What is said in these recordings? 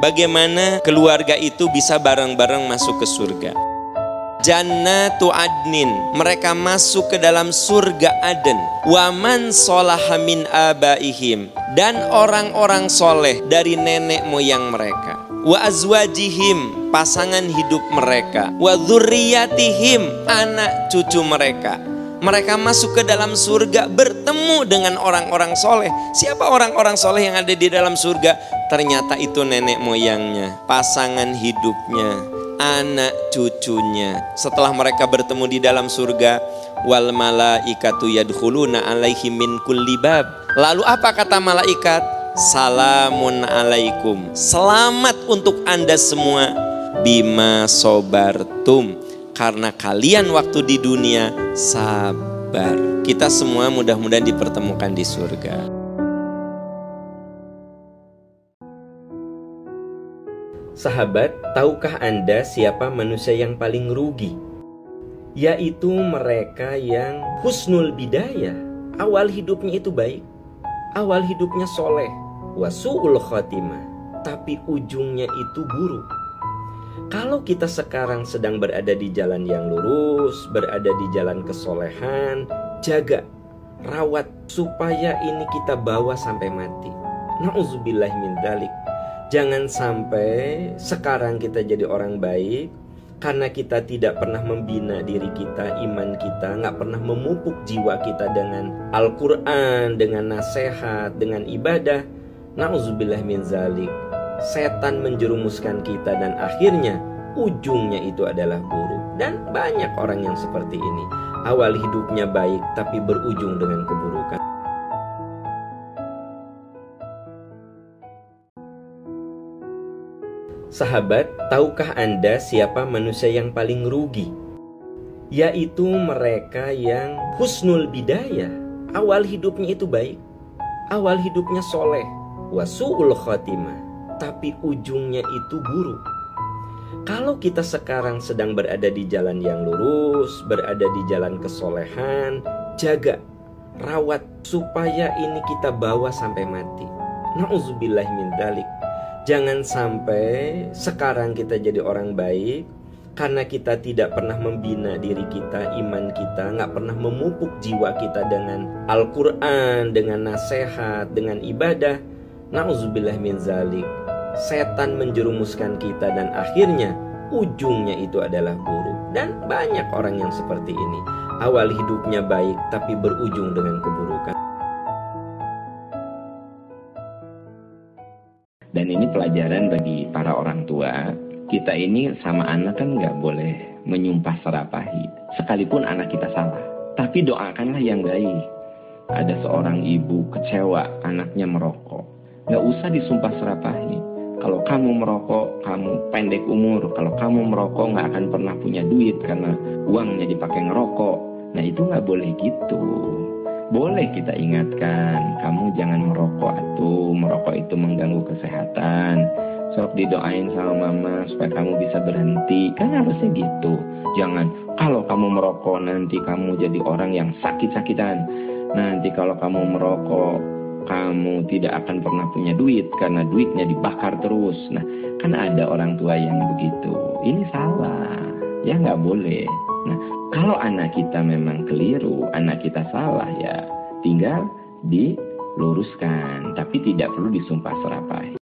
bagaimana keluarga itu bisa bareng-bareng masuk ke surga. Jannatu adnin, mereka masuk ke dalam surga Aden. Waman solahamin abaihim dan orang-orang soleh dari nenek moyang mereka. Wa azwajihim, pasangan hidup mereka. Wa anak cucu mereka. Mereka masuk ke dalam surga bertemu dengan orang-orang soleh. Siapa orang-orang soleh yang ada di dalam surga? Ternyata itu nenek moyangnya, pasangan hidupnya, anak cucunya. Setelah mereka bertemu di dalam surga, wal malaikatu yadkhuluna alaihi min kulli bab. Lalu apa kata malaikat? Salamun alaikum. Selamat untuk Anda semua bima sobartum. Karena kalian waktu di dunia sabar. Kita semua mudah-mudahan dipertemukan di surga. Sahabat, tahukah Anda siapa manusia yang paling rugi? Yaitu mereka yang husnul bidayah. Awal hidupnya itu baik. Awal hidupnya soleh. Wasu'ul khotimah. Tapi ujungnya itu buruk. Kalau kita sekarang sedang berada di jalan yang lurus, berada di jalan kesolehan, jaga, rawat supaya ini kita bawa sampai mati. Nauzubillah min dalik. Jangan sampai sekarang kita jadi orang baik karena kita tidak pernah membina diri kita, iman kita, nggak pernah memupuk jiwa kita dengan Al-Quran, dengan nasihat, dengan ibadah. Nauzubillah min zalik. Setan menjerumuskan kita dan akhirnya ujungnya itu adalah buruk. Dan banyak orang yang seperti ini. Awal hidupnya baik tapi berujung dengan keburukan. Sahabat, tahukah Anda siapa manusia yang paling rugi? Yaitu mereka yang husnul bidayah. Awal hidupnya itu baik. Awal hidupnya soleh. Wasu'ul khotimah. Tapi ujungnya itu buruk. Kalau kita sekarang sedang berada di jalan yang lurus, berada di jalan kesolehan, jaga, rawat supaya ini kita bawa sampai mati. Nauzubillah min dalik. Jangan sampai sekarang kita jadi orang baik karena kita tidak pernah membina diri kita, iman kita, nggak pernah memupuk jiwa kita dengan Al-Quran, dengan nasihat, dengan ibadah. Nauzubillah min zalik. Setan menjerumuskan kita dan akhirnya ujungnya itu adalah buruk. Dan banyak orang yang seperti ini. Awal hidupnya baik tapi berujung dengan keburukan. Dan ini pelajaran bagi para orang tua. Kita ini sama anak kan nggak boleh menyumpah serapahi. Sekalipun anak kita salah. Tapi doakanlah yang baik. Ada seorang ibu kecewa anaknya merokok. Nggak usah disumpah serapahi. Kalau kamu merokok, kamu pendek umur. Kalau kamu merokok nggak akan pernah punya duit karena uangnya dipakai ngerokok. Nah itu nggak boleh gitu. Boleh kita ingatkan, kamu jangan merokok atau merokok itu mengganggu kesehatan. Sok didoain sama mama supaya kamu bisa berhenti. Kan harusnya gitu. Jangan, kalau kamu merokok nanti kamu jadi orang yang sakit-sakitan. Nanti kalau kamu merokok, kamu tidak akan pernah punya duit karena duitnya dibakar terus. Nah, kan ada orang tua yang begitu. Ini salah. Ya nggak boleh. Nah, kalau anak kita memang keliru, anak kita salah ya tinggal diluruskan, tapi tidak perlu disumpah serapai.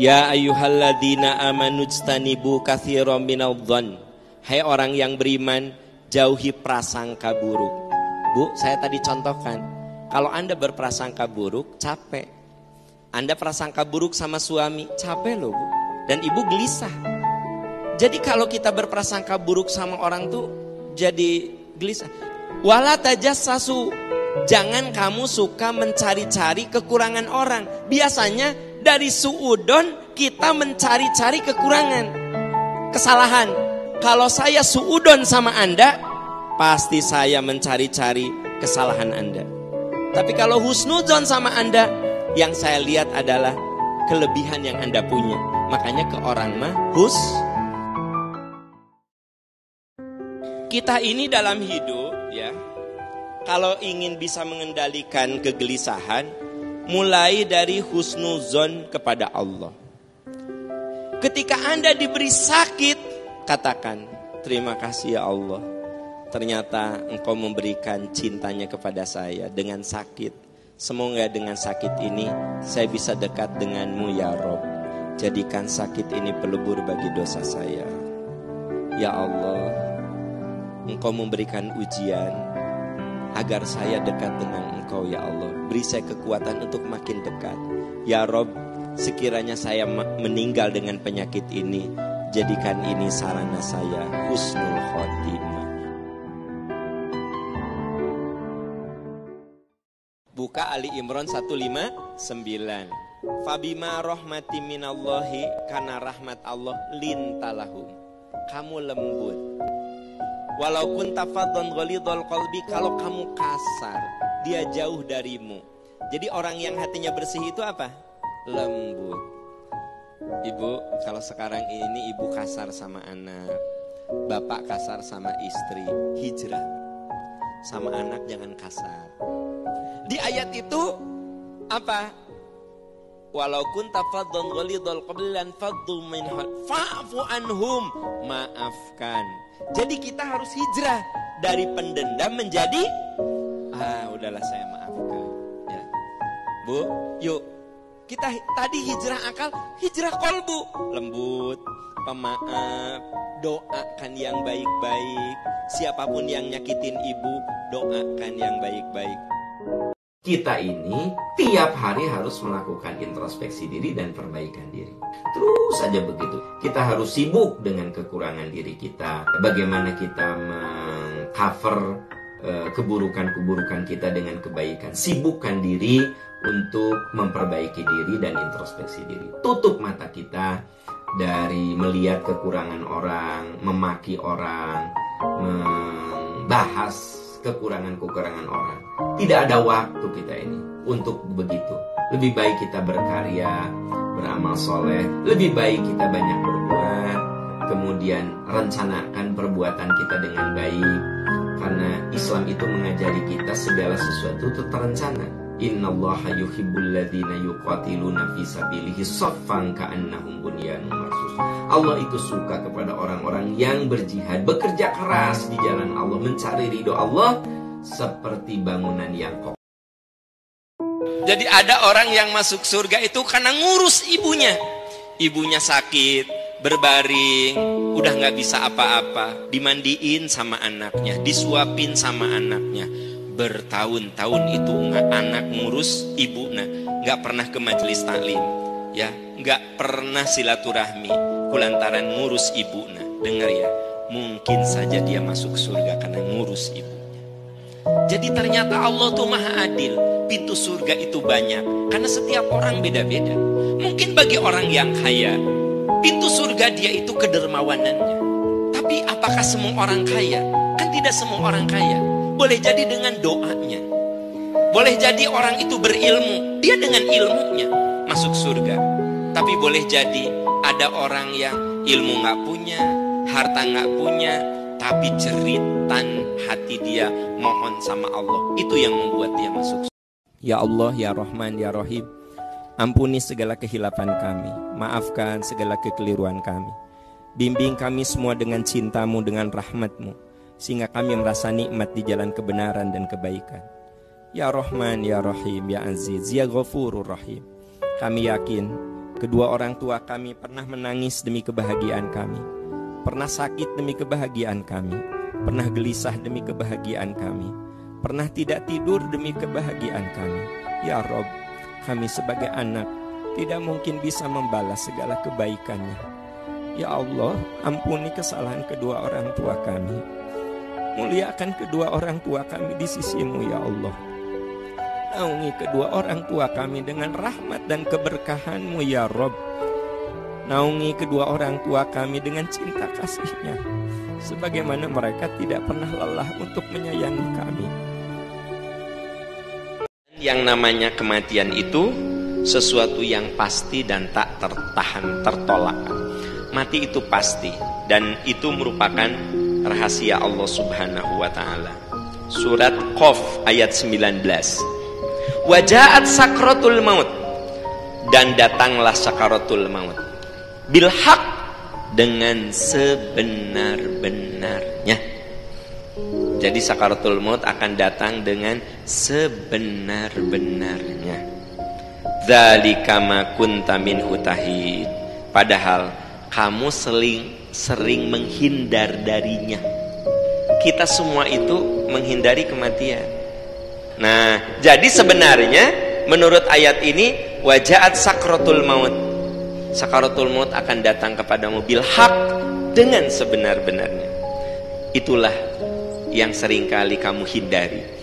Ya ayyuhalladzina amanu jtanibu katsiran minadh-dhann. Hai orang yang beriman, jauhi prasangka buruk. Bu, saya tadi contohkan, kalau Anda berprasangka buruk, capek. Anda prasangka buruk sama suami, capek loh, Bu. Dan Ibu gelisah. Jadi kalau kita berprasangka buruk sama orang tuh jadi gelisah. Wala tajassasu. Jangan kamu suka mencari-cari kekurangan orang. Biasanya dari suudon kita mencari-cari kekurangan. Kesalahan. Kalau saya suudon sama Anda, pasti saya mencari-cari kesalahan Anda. Tapi kalau husnuzon sama Anda, yang saya lihat adalah kelebihan yang Anda punya. Makanya ke orang mah hus kita ini dalam hidup ya kalau ingin bisa mengendalikan kegelisahan mulai dari husnuzon kepada Allah Ketika Anda diberi sakit, katakan, terima kasih ya Allah. Ternyata engkau memberikan cintanya kepada saya dengan sakit. Semoga dengan sakit ini saya bisa dekat denganmu ya Rob. Jadikan sakit ini pelebur bagi dosa saya. Ya Allah, engkau memberikan ujian agar saya dekat dengan engkau ya Allah. Beri saya kekuatan untuk makin dekat. Ya Rob, sekiranya saya meninggal dengan penyakit ini, jadikan ini sarana saya husnul khotimah. Buka Ali Imran 159. Fabima rahmati minallahi karena rahmat Allah lintalahum. Kamu lembut. Walaupun tafadhon ghalidhal qalbi kalau kamu kasar, dia jauh darimu. Jadi orang yang hatinya bersih itu apa? Lembut. Ibu, kalau sekarang ini ibu kasar sama anak, bapak kasar sama istri, hijrah. Sama anak jangan kasar. Di ayat itu apa? Walau kunta faddan ghalidhal qablan faddu min fa'fu anhum. Maafkan. Jadi kita harus hijrah dari pendendam menjadi ah udahlah saya maafkan ya. Bu, yuk kita tadi hijrah akal, hijrah kolbu, lembut, pemaaf, doakan yang baik-baik. Siapa pun yang nyakitin ibu, doakan yang baik-baik. Kita ini tiap hari harus melakukan introspeksi diri dan perbaikan diri. Terus saja begitu. Kita harus sibuk dengan kekurangan diri kita. Bagaimana kita mengcover uh, keburukan-keburukan kita dengan kebaikan. Sibukkan diri untuk memperbaiki diri dan introspeksi diri. Tutup mata kita dari melihat kekurangan orang, memaki orang, membahas kekurangan-kekurangan orang. Tidak ada waktu kita ini untuk begitu. Lebih baik kita berkarya, beramal soleh, lebih baik kita banyak berbuat, kemudian rencanakan perbuatan kita dengan baik. Karena Islam itu mengajari kita segala sesuatu itu terencana. Inna allaha yuhibbul ladhina yuqatiluna fi saffan ka'annahum. Allah itu suka kepada orang-orang yang berjihad, bekerja keras di jalan Allah, mencari ridho Allah seperti bangunan yang kokoh. Jadi ada orang yang masuk surga itu karena ngurus ibunya. Ibunya sakit, berbaring, udah nggak bisa apa-apa, dimandiin sama anaknya, disuapin sama anaknya bertahun-tahun itu nggak anak ngurus ibu nah nggak pernah ke majelis taklim ya nggak pernah silaturahmi. Kulantaran ngurus ibu nah dengar ya mungkin saja dia masuk surga karena ngurus ibunya. Jadi ternyata Allah tuh maha adil. Pintu surga itu banyak karena setiap orang beda-beda. Mungkin bagi orang yang kaya pintu surga dia itu kedermawanannya. Tapi apakah semua orang kaya? Kan tidak semua orang kaya. Boleh jadi dengan doanya. Boleh jadi orang itu berilmu, dia dengan ilmunya masuk surga. Tapi boleh jadi ada orang yang ilmu nggak punya, harta nggak punya, tapi ceritan hati dia mohon sama Allah. Itu yang membuat dia masuk. Ya Allah, ya Rahman, ya Rahim. Ampuni segala kehilapan kami, maafkan segala kekeliruan kami. Bimbing kami semua dengan cintamu, dengan rahmatmu sehingga kami merasa nikmat di jalan kebenaran dan kebaikan. Ya Rahman, Ya Rahim, Ya Aziz, Ya Ghafurur Rahim. Kami yakin kedua orang tua kami pernah menangis demi kebahagiaan kami, pernah sakit demi kebahagiaan kami, pernah gelisah demi kebahagiaan kami, pernah tidak tidur demi kebahagiaan kami. Ya Rob, kami sebagai anak tidak mungkin bisa membalas segala kebaikannya. Ya Allah, ampuni kesalahan kedua orang tua kami. Muliakan kedua orang tua kami di sisimu ya Allah. Naungi kedua orang tua kami dengan rahmat dan keberkahanmu ya Rob. Naungi kedua orang tua kami dengan cinta kasihnya. Sebagaimana mereka tidak pernah lelah untuk menyayangi kami. Yang namanya kematian itu sesuatu yang pasti dan tak tertahan, tertolak. Mati itu pasti dan itu merupakan rahasia Allah Subhanahu wa taala. Surat Qaf ayat 19. Wajahat sakratul maut dan datanglah sakaratul maut. bilhak dengan sebenar-benarnya. Jadi sakaratul maut akan datang dengan sebenar-benarnya. Dzalika ma kunta minhu tahid. Padahal kamu sering sering menghindar darinya. Kita semua itu menghindari kematian. Nah, jadi sebenarnya menurut ayat ini wajahat sakratul maut. Sakaratul maut akan datang kepadamu bil hak dengan sebenar-benarnya. Itulah yang sering kali kamu hindari.